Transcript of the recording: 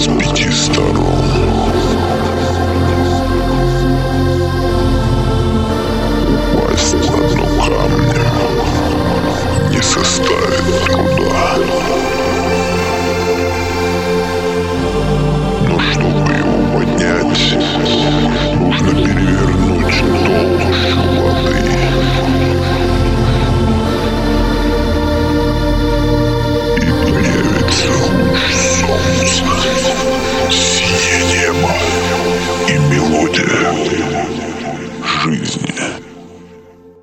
с пяти сторон. Упасть на дно камня не составит труда. Но чтобы его поднять, нужно перевернуть толщу воды. Солнце. Deus.